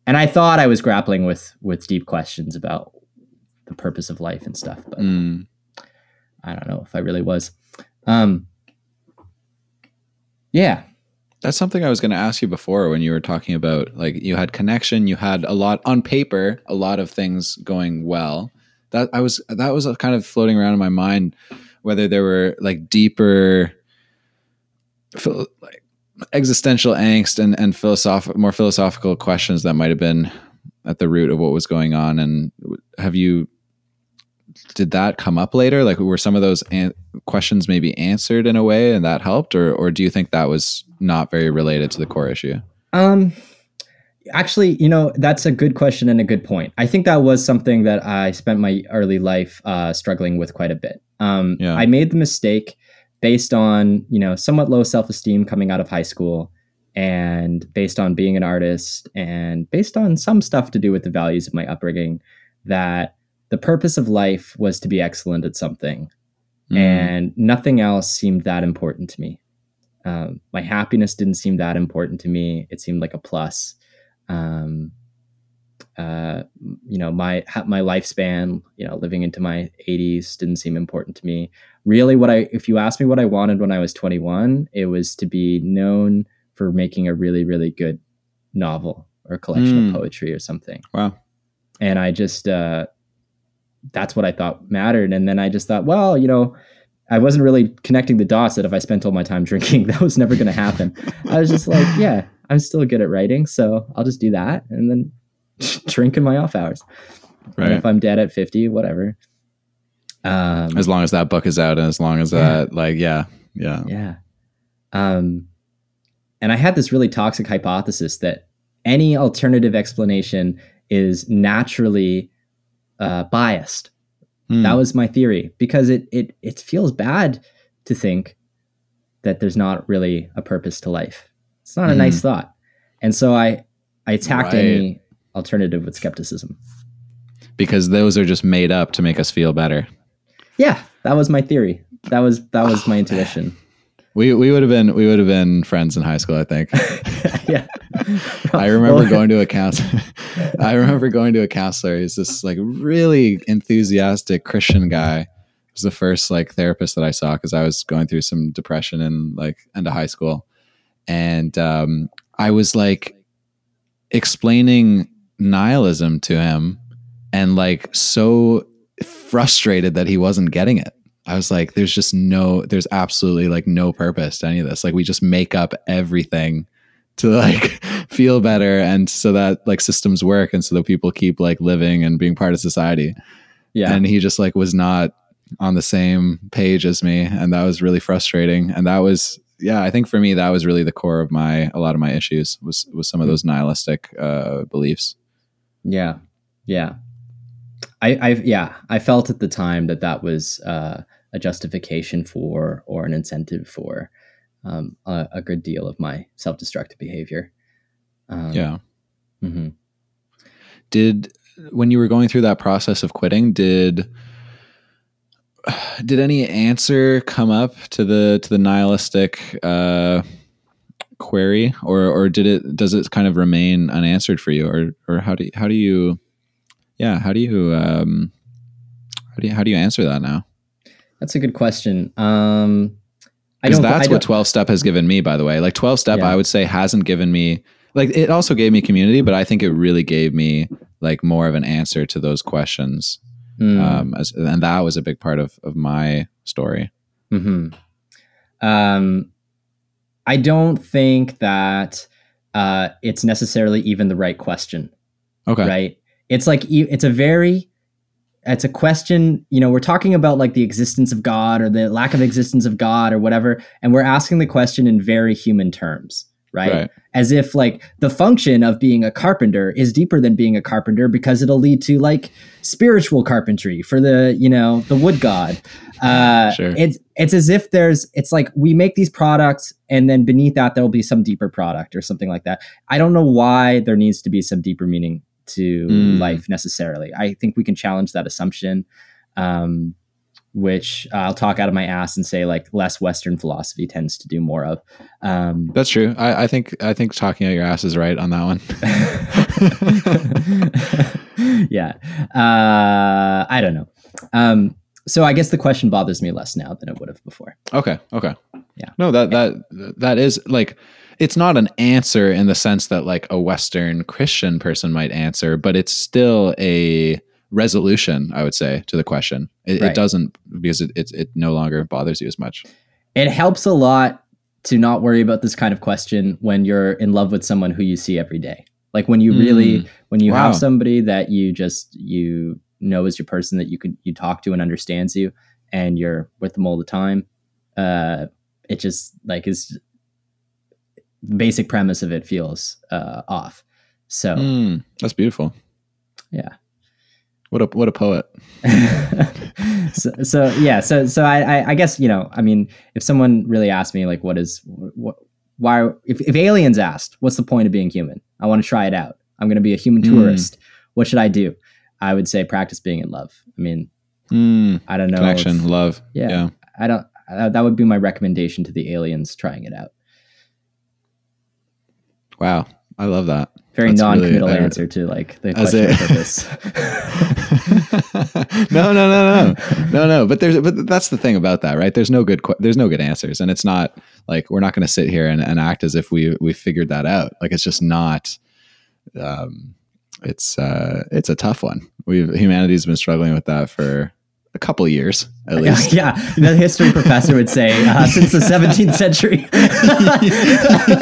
S2: and I thought I was grappling with with deep questions about the purpose of life and stuff, but mm. I don't know if I really was. Um, yeah.
S1: That's something I was going to ask you before when you were talking about like you had connection, you had a lot on paper, a lot of things going well. That I was that was kind of floating around in my mind whether there were like deeper like existential angst and and philosophical more philosophical questions that might have been at the root of what was going on and have you did that come up later? Like, were some of those an- questions maybe answered in a way, and that helped, or or do you think that was not very related to the core issue?
S2: Um, actually, you know, that's a good question and a good point. I think that was something that I spent my early life uh, struggling with quite a bit. Um, yeah. I made the mistake based on you know somewhat low self esteem coming out of high school. And based on being an artist, and based on some stuff to do with the values of my upbringing, that the purpose of life was to be excellent at something, mm. and nothing else seemed that important to me. Um, my happiness didn't seem that important to me. It seemed like a plus. Um, uh, you know, my my lifespan, you know, living into my 80s didn't seem important to me. Really, what I if you asked me what I wanted when I was 21, it was to be known for making a really really good novel or collection
S1: Mm.
S2: of poetry or something
S1: Wow.
S2: and i just uh that's what i thought mattered and then i just thought well you know i wasn't really connecting the dots that if i spent all my time drinking that was never going to happen i was just like yeah i'm still good at writing so i'll just do that and then drink in my off hours and
S1: Right.
S2: if i'm dead at 50 whatever um
S1: As long as that book is out and as long as
S2: Yeah.
S1: that, like, yeah, yeah.
S2: Yeah. Um, and I had this really toxic hypothesis that any alternative explanation is naturally uh, biased.
S1: Hmm.
S2: That was my theory because it it it feels bad to think that there's not really a purpose to life. It's not a
S1: Mhm.
S2: nice thought, and so I I attacked
S1: Right.
S2: any alternative with skepticism.
S1: because those are just made up to make us feel better.
S2: Yeah, that was my theory. That was that was
S1: Oh,
S2: my
S1: man. We we would have been we would have been friends in high school, I think.
S2: yeah,
S1: I remember going to a counselor. I remember going to a counselor. He's this like really enthusiastic Christian guy. He was the first like therapist that I saw because I was going through some depression in like end of high school, and um, I was like explaining nihilism to him, and like so frustrated that he wasn't getting it. I was like, there's just no, there's absolutely like no purpose to any of this. Like we just make up everything to like feel better and so that like systems work and so that people keep like living and being part of society.
S2: yeah,
S1: And he just like was not on the same page as me. And that was really frustrating. And that was, yeah, I think for me, that was really the core of my, a lot of my issues was, was some of those nihilistic uh, beliefs.
S2: Yeah, yeah. I, I, yeah, I felt at the time that that was uh, a justification for or an incentive for um, a, a good deal of my self-destructive behavior. Um,
S1: Yeah.
S2: mhm.
S1: did when you were going through that process of quitting did did any answer come up to the to the nihilistic uh query or or did it does it kind of remain unanswered for you or or how do you, how do you yeah how do you um how do you how do you answer that now
S2: That's a good question. Um, I
S1: because
S2: don't.
S1: that's
S2: I
S1: what 12 step has given me by the way like 12 step
S2: Yeah.
S1: i would say hasn't given me like it also gave me community but i think it really gave me like more of an answer to those questions
S2: Mm,
S1: um, as, and that was a big part of, of my story.
S2: mhm. Um, I don't think that uh, it's necessarily even the right question.
S1: Okay.
S2: right it's like it's a very it's a question you know we're talking about like the existence of god or the lack of existence of god or whatever and we're asking the question in very human terms right,
S1: Right.
S2: as if like the function of being a carpenter is deeper than being a carpenter because it'll lead to like spiritual carpentry for the you know the wood god uh
S1: Sure.
S2: it's it's as if there's it's like we make these products and then beneath that there'll be some deeper product or something like that i don't know why there needs to be some deeper meaning to
S1: Mm.
S2: life necessarily i think we can challenge that assumption um which I'll talk out of my ass and say like less Western philosophy tends to do more of. Um,
S1: That's true. I, I think I think talking out your ass is right on that one.
S2: yeah. Uh, I don't know. Um, so I guess the question bothers me less now than it would have before.
S1: okay. Okay.
S2: Yeah.
S1: No, that that that is like it's not an answer in the sense that like a Western Christian person might answer, but it's still a resolution, I would say, to the question. It,
S2: Right.
S1: it doesn't because it, it it no longer bothers you as much.
S2: It helps a lot to not worry about this kind of question when you're in love with someone who you see every day. Like when you really,
S1: Mm.
S2: when you
S1: Wow.
S2: have somebody that you just you know is your person that you could you talk to and understands you, and you're with them all the time. Uh, it just like is basic premise of it feels uh, off. So
S1: Mm, that's beautiful.
S2: Yeah.
S1: What a what a poet.
S2: so, so yeah, so so I, I I guess you know I mean if someone really asked me like what is what why if, if aliens asked what's the point of being human I want to try it out I'm going to be a human
S1: Mm.
S2: tourist what should I do I would say practice being in love I mean
S1: Mm,
S2: I don't know
S1: connection,
S2: if-
S1: love.
S2: Yeah.
S1: yeah.
S2: I don't uh, that would be my recommendation to the aliens trying it out
S1: Wow. I love that.
S2: very
S1: That's
S2: non-committal
S1: I-
S2: answer to like the question purpose.
S1: no, no, no, no, no, no. But there's, but that's the thing about that, right? There's no good, there's no good answers, and it's not like we're not going to sit here and, and act as if we we figured that out. Like it's just not. Um, it's uh, it's a tough one. We've humanity's been struggling with that for a couple years at least.
S2: yeah, the history professor would say uh, since the 17th century.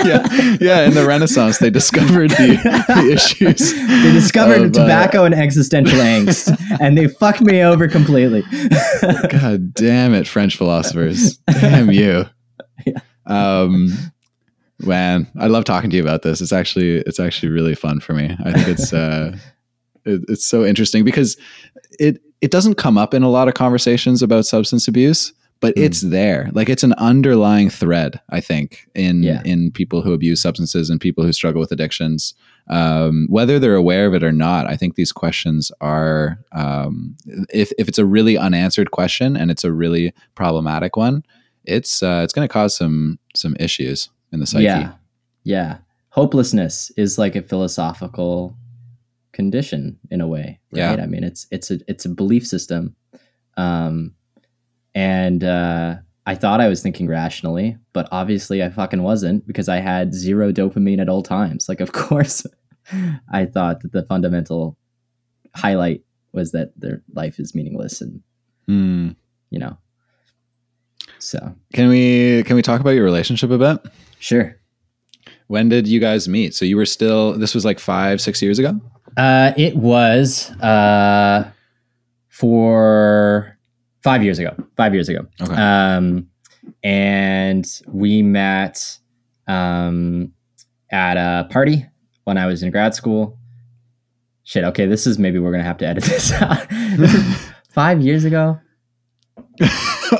S1: yeah, yeah. In the Renaissance, they discovered the, the issues.
S2: They discovered
S1: of, uh,
S2: tobacco and existential angst, and they fucked me over completely.
S1: God damn it, French philosophers. Damn you.
S2: Yeah.
S1: Um man, I love talking to you about this. It's actually it's actually really fun for me. I think it's uh it, it's so interesting because it it doesn't come up in a lot of conversations about substance abuse, but
S2: Mm.
S1: it's there. Like it's an underlying thread, I think, in
S2: Yeah.
S1: in people who abuse substances and people who struggle with addictions. Um, whether they're aware of it or not, I think these questions are, um, if, if it's a really unanswered question and it's a really problematic one, it's uh, it's going to cause some some issues in the psyche.
S2: Yeah. Yeah. Hopelessness is like a philosophical condition in a way, right?
S1: Yeah.
S2: I mean, it's it's a it's a belief system. Um and uh I thought I was thinking rationally, but obviously I fucking wasn't because I had zero dopamine at all times. Like of course I thought that the fundamental highlight was that their life is meaningless and,
S1: Hmm.
S2: you know. So,
S1: Can we can we talk about your relationship a bit?
S2: sure.
S1: When did you guys meet? So you were still this was like five six years ago.
S2: Uh, it was uh, for five years ago. Five years ago.
S1: Okay.
S2: Um, and we met um, at a party when I was in grad school. Shit. Okay, this is maybe we're gonna have to edit this out. five years ago.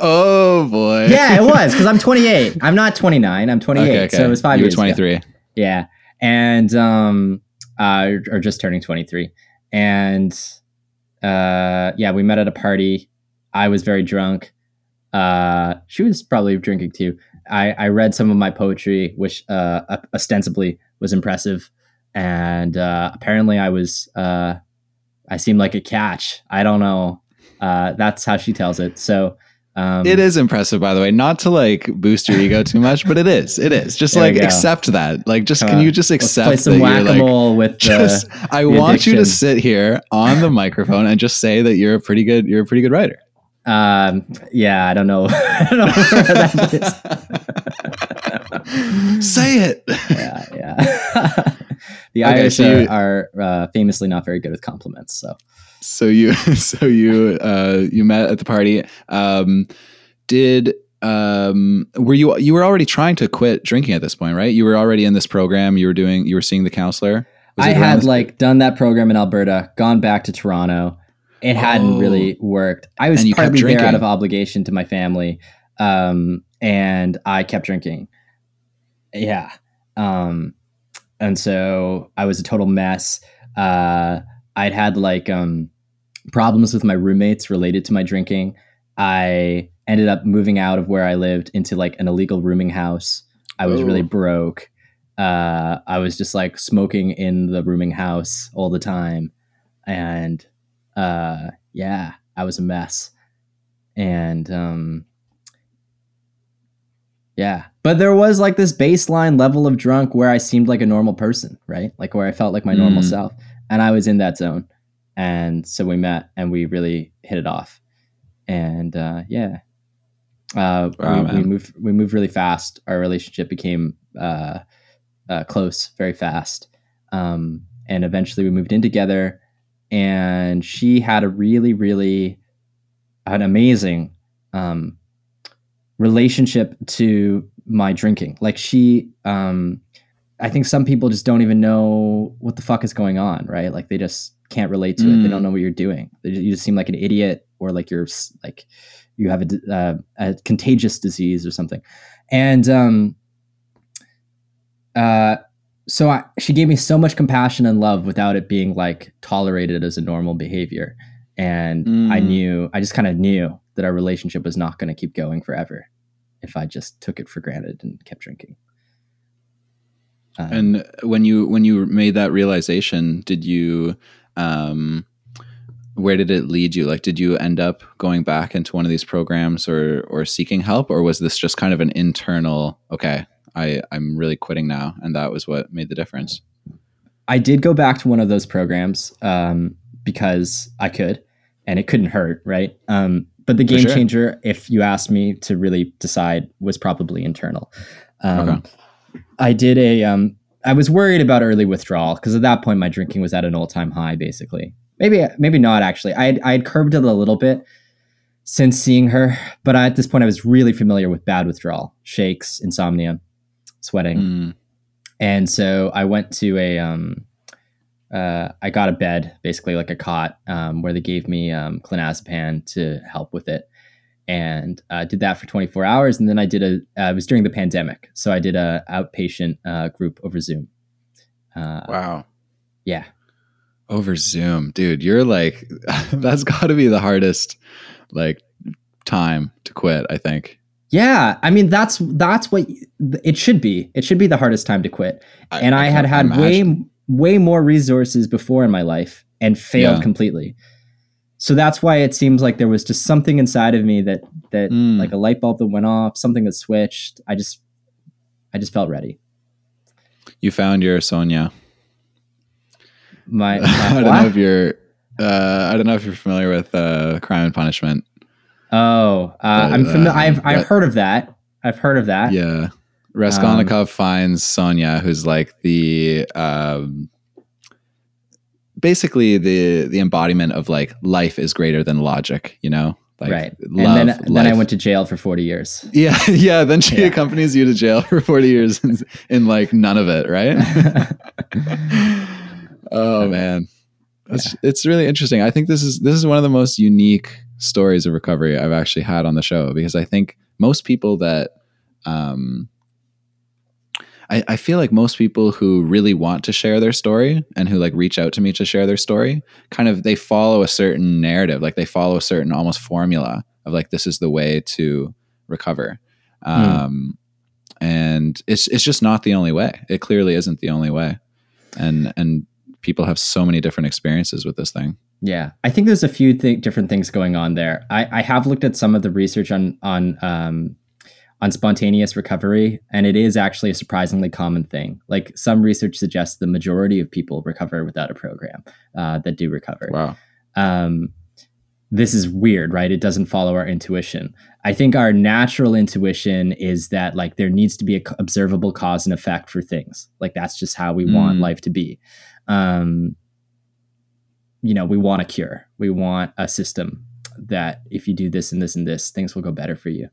S1: oh boy.
S2: Yeah, it was because I'm 28. I'm not 29. I'm 28. So it was five
S1: you
S2: years.
S1: were
S2: ago.
S1: 23.
S2: Yeah. And um uh or just turning 23. And uh yeah, we met at a party. I was very drunk. Uh she was probably drinking too. I I read some of my poetry which uh ostensibly was impressive and uh apparently I was uh I seemed like a catch. I don't know. Uh that's how she tells it. So um
S1: It is impressive, by the way. Not to like boost your ego too much, but it is. It is. Just like accept that. Like, just
S2: Come
S1: can
S2: on.
S1: you just
S2: let's
S1: accept
S2: play some
S1: that you're
S2: whack-a-mole with the
S1: just I
S2: the
S1: want you to sit here on the microphone and just say that you're a pretty good you're a pretty good writer.
S2: Um, yeah, I don't know. I don't know that is.
S1: say it.
S2: yeah, yeah. the
S1: Okay,
S2: Irish
S1: so
S2: are,
S1: you-
S2: are uh, famously not very good with compliments. So
S1: So you so you uh you met at the party. Um did um were you you were already trying to quit drinking at this point, right? You were already in this program, you were doing you were seeing the counselor. Was
S2: I had like done that program in Alberta, gone back to Toronto. It hadn't
S1: Oh.
S2: really worked. I was
S1: And you kept
S2: partly there out of obligation to my family, um, and I kept drinking. Yeah, um, and so I was a total mess. Uh, I'd had like um, problems with my roommates related to my drinking. I ended up moving out of where I lived into like an illegal rooming house. I was really
S1: Oh.
S2: broke. Uh, I was just like smoking in the rooming house all the time, and uh, yeah, I was a mess. And um, yeah, but there was like this baseline level of drunk where I seemed like a normal person, right? Like where I felt like my normal
S1: Mm.
S2: self, and I was in that zone. And so we met, and we really hit it off. And uh, yeah, uh,
S1: Wow,
S2: we, we moved we moved really fast. Our relationship became uh, uh, close very fast, um, and eventually we moved in together. And she had a really, really an amazing um, relationship to my drinking. Like she, um, I think some people just don't even know what the fuck is going on, right? Like they just can't relate to it. They
S1: Mm.
S2: don't know what you're doing. They you just seem like an idiot, or like you're like you have a, uh, a contagious disease or something. And um, uh, so I, she gave me so much compassion and love without it being like tolerated as a normal behavior. And I
S1: Mm.
S2: knew, I just kind of knew that our relationship was not going to keep going forever if I just took it for granted and kept drinking. Um,
S1: And when you when you made that realization, did you um where did it lead you? Like did you end up going back into one of these programs or or seeking help or was this just kind of an internal okay, I I'm really quitting now and that was what made the difference?
S2: I did go back to one of those programs um, because I could, and it couldn't hurt, right? Um, but the game
S1: sure.
S2: changer, if you asked me to really decide, was probably internal. Um,
S1: Okay.
S2: I did a. I was worried about early withdrawal because at that point my drinking was at an all-time high, basically. Maybe, maybe not actually. I had, I had curbed it a little bit since seeing her, but at this point I was really familiar with bad withdrawal, shakes, insomnia, sweating.
S1: Mm,
S2: And so I went to a, um, uh, I got a bed, basically like a cot, um, where they gave me um, clonazepam to help with it, and uh, did that for 24 hours. And then I did a, uh, it was during the pandemic, so I did a outpatient uh, group over Zoom. Uh,
S1: wow.
S2: Yeah,
S1: Over Zoom. Dude, you're like that's got to be the hardest like time to quit, I think.
S2: yeah. I mean, that's that's what it should be. It should be the hardest time to quit. and I, had had
S1: imagine.
S2: way way more resources before in my life and failed
S1: Yeah.
S2: completely. So that's why it seems like there was just something inside of me that that
S1: Mm.
S2: like a light bulb that went off, something that switched. I just I just felt ready.
S1: you found your Sonia.
S2: My, my
S1: I don't
S2: what?
S1: know if you're. Uh, I don't know if you're familiar with uh, Crime and Punishment.
S2: oh, uh, I'm
S1: Uh,
S2: familiar. I've I've heard of that. I've heard of that.
S1: Yeah, Raskolnikov finds Sonia, who's like the um, basically the the embodiment of like life is greater than logic. You know, like
S2: right.
S1: love.
S2: and then then I went to jail for 40 years.
S1: Yeah, yeah. Then she
S2: Yeah.
S1: accompanies you to jail for forty years in, in like none of it, right? oh man, it's it's really interesting. I think this is this is one of the most unique stories of recovery I've actually had on the show because I think most people that um I, I feel like most people who really want to share their story and who like reach out to me to share their story kind of they follow a certain narrative like they follow a certain almost formula of like this is the way to recover. Um and it's it's just not the only way. It clearly isn't the only way. And and people have so many different experiences with this thing.
S2: Yeah, I think there's a few th- different things going on there. I, I have looked at some of the research on on um, on spontaneous recovery, and it is actually a surprisingly common thing. Like some research suggests the majority of people recover without a program uh, that do recover.
S1: wow
S2: Um, this is weird, right? It doesn't follow our intuition. I think our natural intuition is that like there needs to be a c- observable cause and effect for things. Like that's just how we want
S1: Mm.
S2: life to be. Um, you know, we want a cure. We want a system that if you do this and this and this, things will go better for you.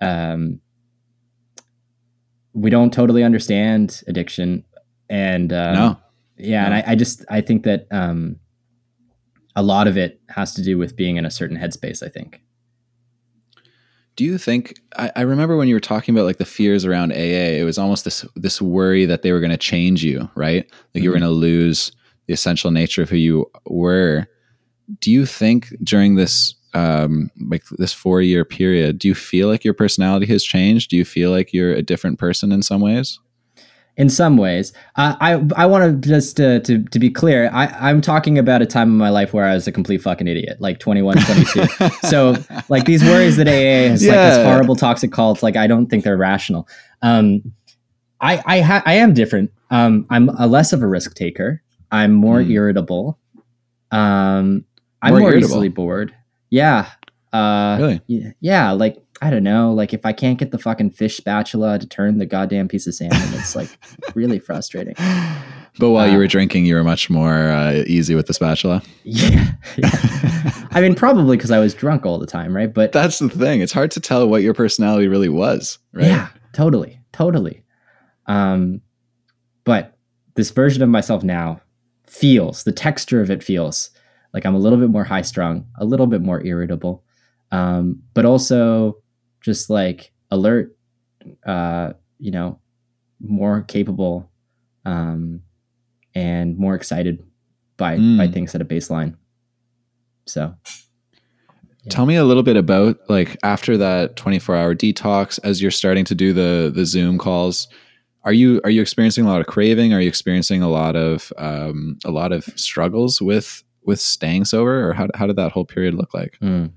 S2: Um, we don't totally understand addiction, and um,
S1: no
S2: yeah, and I, I just I think that um, a lot of it has to do with being in a certain headspace. I think.
S1: Do you think I, I remember when you were talking about like the fears around AA, it was almost this this worry that they were going to change you, right? Like you were
S2: Mhm.
S1: going to lose the essential nature of who you were. Do you think during this um like this 4 year period, do you feel like your personality has changed? Do you feel like you're a different person in some ways?
S2: In some ways, uh, I I want to just uh, to to be clear. I I'm talking about a time in my life where I was a complete fucking idiot, like 21, 22. so like these worries that AA has like this horrible toxic cult, like I don't think they're rational. Um, I I ha- I am different. Um, I'm a less of a risk taker. I'm more
S1: Hmm.
S2: irritable. Um, I'm
S1: More
S2: more,
S1: irritable?
S2: easily bored. Yeah. Uh,
S1: Really?
S2: yeah, yeah, like I don't know, like if I can't get the fucking fish spatula to turn the goddamn piece of salmon, it's like really frustrating.
S1: But while you
S2: Uh,
S1: were drinking, you were much more uh, easy with the spatula.
S2: Yeah, yeah. I mean, probably because I was drunk all the time, right? But
S1: That's the thing. It's hard to tell what your personality really was, right?
S2: yeah, totally, totally. Um, but this version of myself now feels the texture of it feels like I'm a little bit more high strung, a little bit more irritable, um, but also just like alert, uh, you know, more capable, um, and more excited by by
S1: Mm.
S2: things at a baseline. So
S1: Tell me a little bit about like after that 24 hour detox, as you're starting to do the the Zoom calls, are you are you experiencing a lot of craving? Are you experiencing a lot of um, a lot of struggles with with staying sober, or how how did that whole period look like?
S2: Mm.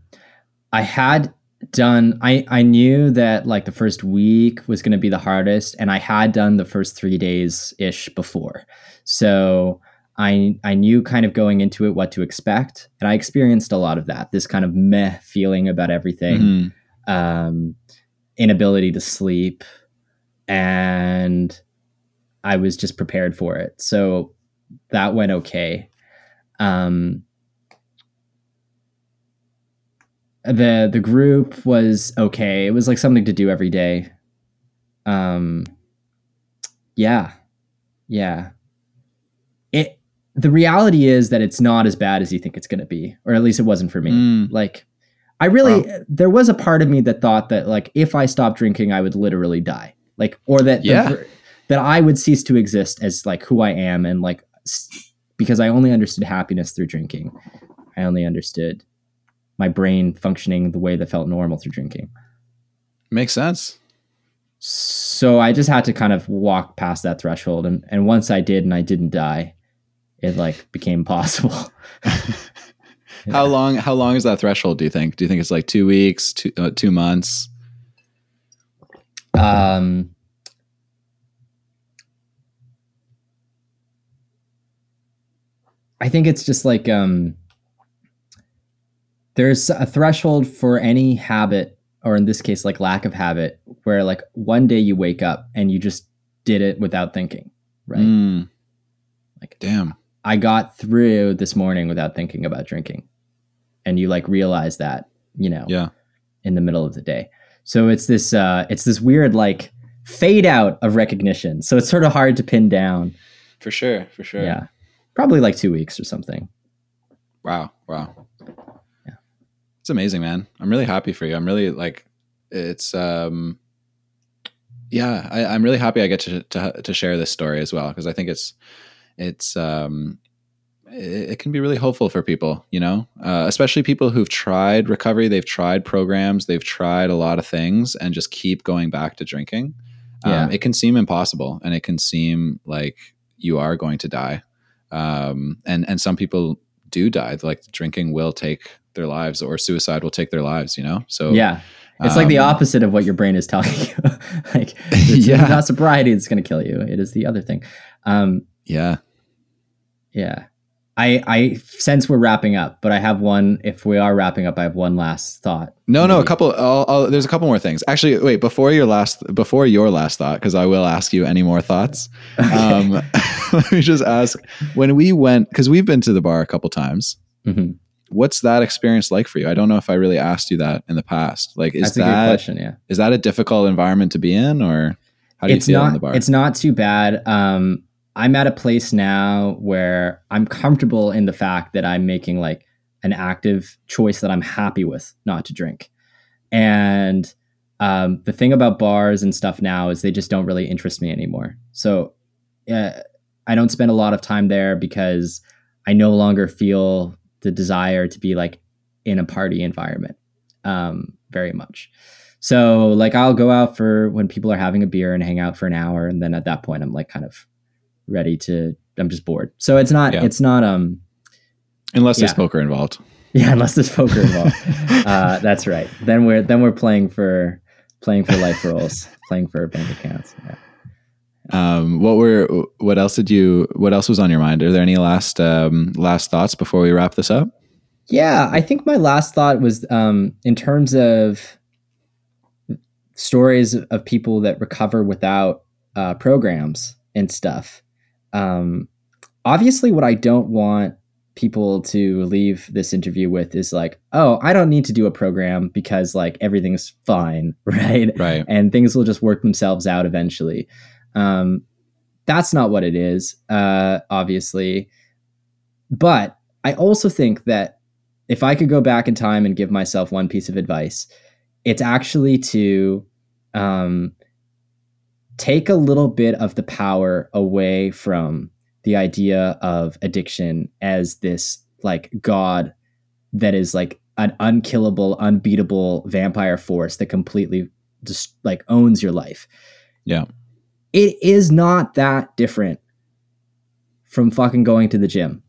S2: I had done I I knew that like the first week was going to be the hardest and I had done the first 3 days ish before. So I I knew kind of going into it what to expect and I experienced a lot of that. This kind of meh feeling about everything.
S1: Mhm.
S2: Um inability to sleep and I was just prepared for it. So that went okay. Um the the group was okay. It was like something to do every day. Um yeah. Yeah. It the reality is that it's not as bad as you think it's going to be, or at least it wasn't for me.
S1: Mm.
S2: Like I really
S1: Wow.
S2: there was a part of me that thought that like if I stopped drinking I would literally die. Like or that the
S1: Yeah.
S2: ver- that I would cease to exist as like who I am and like s- because I only understood happiness through drinking. I only understood my brain functioning the way that felt normal through drinking.
S1: Makes sense.
S2: So I just had to kind of walk past that threshold and and once I did and I didn't die, it like became possible.
S1: How long? How long is that threshold? Do you think? Do you think it's like two weeks, two uh, two months?
S2: Um I think it's just like um there's a threshold for any habit or in this case like lack of habit where like one day you wake up and you just did it without thinking, right?
S1: Mm.
S2: Like
S1: Damn.
S2: I got through this morning without thinking about drinking. And you like realize that, you know,
S1: Yeah.
S2: in the middle of the day. So it's this uh it's this weird like fade out of recognition. So it's sort of hard to pin down.
S1: For sure. For sure.
S2: Yeah. Probably like 2 weeks or something.
S1: Wow. Wow.
S2: Yeah.
S1: It's amazing, man. I'm really happy for you. I'm really like, it's, um, yeah, I, I'm really happy I get to, to, to share this story as well. Cause I think it's, it's, um, it, it can be really hopeful for people, you know, uh, especially people who've tried recovery. They've tried programs, they've tried a lot of things and just keep going back to drinking.
S2: Yeah.
S1: Um, it can seem impossible and it can seem like you are going to die. Um, and, and some people do die. Like drinking will take their lives or suicide will take their lives, you know? So
S2: Yeah. It's like the
S1: um,
S2: opposite of what your brain is telling you. like it's
S1: Yeah.
S2: not sobriety that's going to kill you. It is the other thing. Um
S1: Yeah.
S2: yeah. I I sense we're wrapping up, but I have one if we are wrapping up I have one last thought.
S1: No, no, a couple. I'll, I'll, there's a couple more things. Actually, wait before your last before your last thought, because I will ask you any more thoughts. Um, let me just ask: when we went, because we've been to the bar a couple times.
S2: Mhm.
S1: What's that experience like for you? I don't know if I really asked you that in the past. Like, is
S2: That's a good
S1: that
S2: question, yeah.
S1: is that a difficult environment to be in, or how do
S2: it's
S1: you feel
S2: not
S1: in the bar?
S2: it's not too bad um i'm at a place now where i'm comfortable in the fact that i'm making like an active choice that i'm happy with not to drink. And um the thing about bars and stuff now is they just don't really interest me anymore. So uh, i don't spend a lot of time there because i no longer feel the desire to be like in a party environment um very much. So like I'll go out for when people are having a beer and hang out for an hour and then at that point I'm like kind of ready to I'm just bored. So it's not
S1: Yeah.
S2: it's not um
S1: Unless there's poker involved.
S2: yeah, unless there's poker involved. uh that's right. Then we're then we're playing for playing for life rolls, playing for bank accounts. Yeah.
S1: Um, what were what else did you what else was on your mind? Are there any last um, last thoughts before we wrap this up?
S2: Yeah, I think my last thought was um, in terms of stories of people that recover without uh, programs and stuff. Um, obviously, what I don't want people to leave this interview with is like, oh, I don't need to do a program because like everything's fine, right?
S1: Right.
S2: and things will just work themselves out eventually. Um, that's not what it is, uh, obviously. But I also think that if I could go back in time and give myself one piece of advice, it's actually to um, take a little bit of the power away from the idea of addiction as this like god that is like an unkillable, unbeatable vampire force that completely just like owns your life.
S1: Yeah.
S2: it is not that different from fucking going to the gym.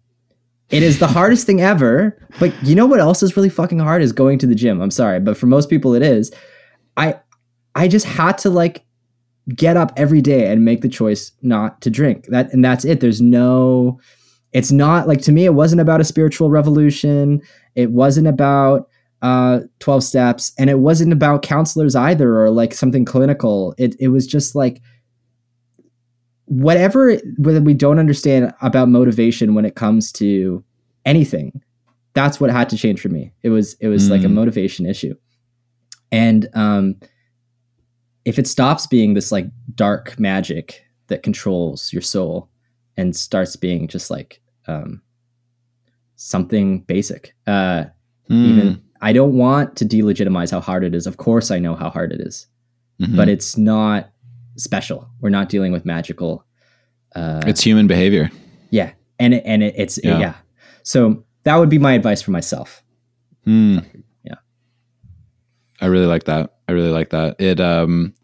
S2: It is the hardest thing ever. But you know what else is really fucking hard is going to the gym. I'm sorry, but for most people it is. I I just had to like get up every day and make the choice not to drink. That and that's it. There's no it's not like to me it wasn't about a spiritual revolution. It wasn't about uh 12 steps and it wasn't about counselors either or like something clinical. It it was just like whatever whether we don't understand about motivation when it comes to anything that's what had to change for me it was it was mm. like a mm. motivation issue and um if it stops being this like dark magic that controls your soul and starts being just like um something basic uh mm. even i don't want to delegitimize how hard it is of course i know how hard it is mm-hmm. but it's not special. We're not dealing with magical.
S1: Uh, it's human behavior.
S2: Yeah, and it, and it, it's yeah. yeah. So that would be my advice for myself.
S1: Mm.
S2: Yeah,
S1: I really like that. I really like that. It um,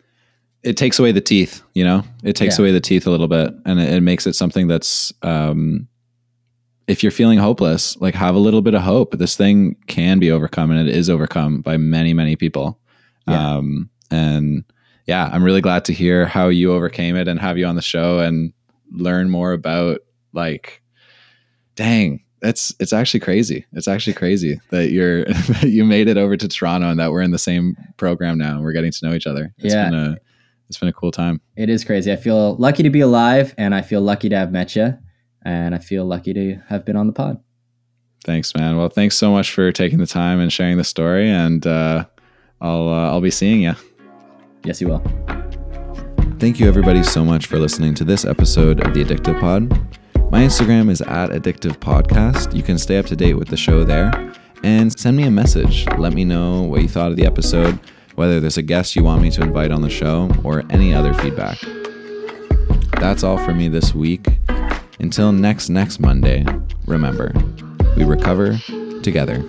S1: it takes away the teeth. You know, it takes yeah. away the teeth a little bit, and it, it makes it something that's um, if you're feeling hopeless, like have a little bit of hope. This thing can be overcome, and it is overcome by many, many people. Yeah. Um, and yeah, I'm really glad to hear how you overcame it and have you on the show and learn more about like, dang, it's it's actually crazy. It's actually crazy that you're that you made it over to Toronto and that we're in the same program now and we're getting to know each other. It's yeah. been a it's been a cool time.
S2: It is crazy. I feel lucky to be alive and I feel lucky to have met you and I feel lucky to have been on the pod.
S1: Thanks, man. Well, thanks so much for taking the time and sharing the story and uh, I'll uh, I'll be seeing you.
S2: Yes, you will.
S1: Thank you, everybody, so much for listening to this episode of the Addictive Pod. My Instagram is at Addictive Podcast. You can stay up to date with the show there and send me a message. Let me know what you thought of the episode, whether there's a guest you want me to invite on the show, or any other feedback. That's all for me this week. Until next next Monday, remember, we recover together.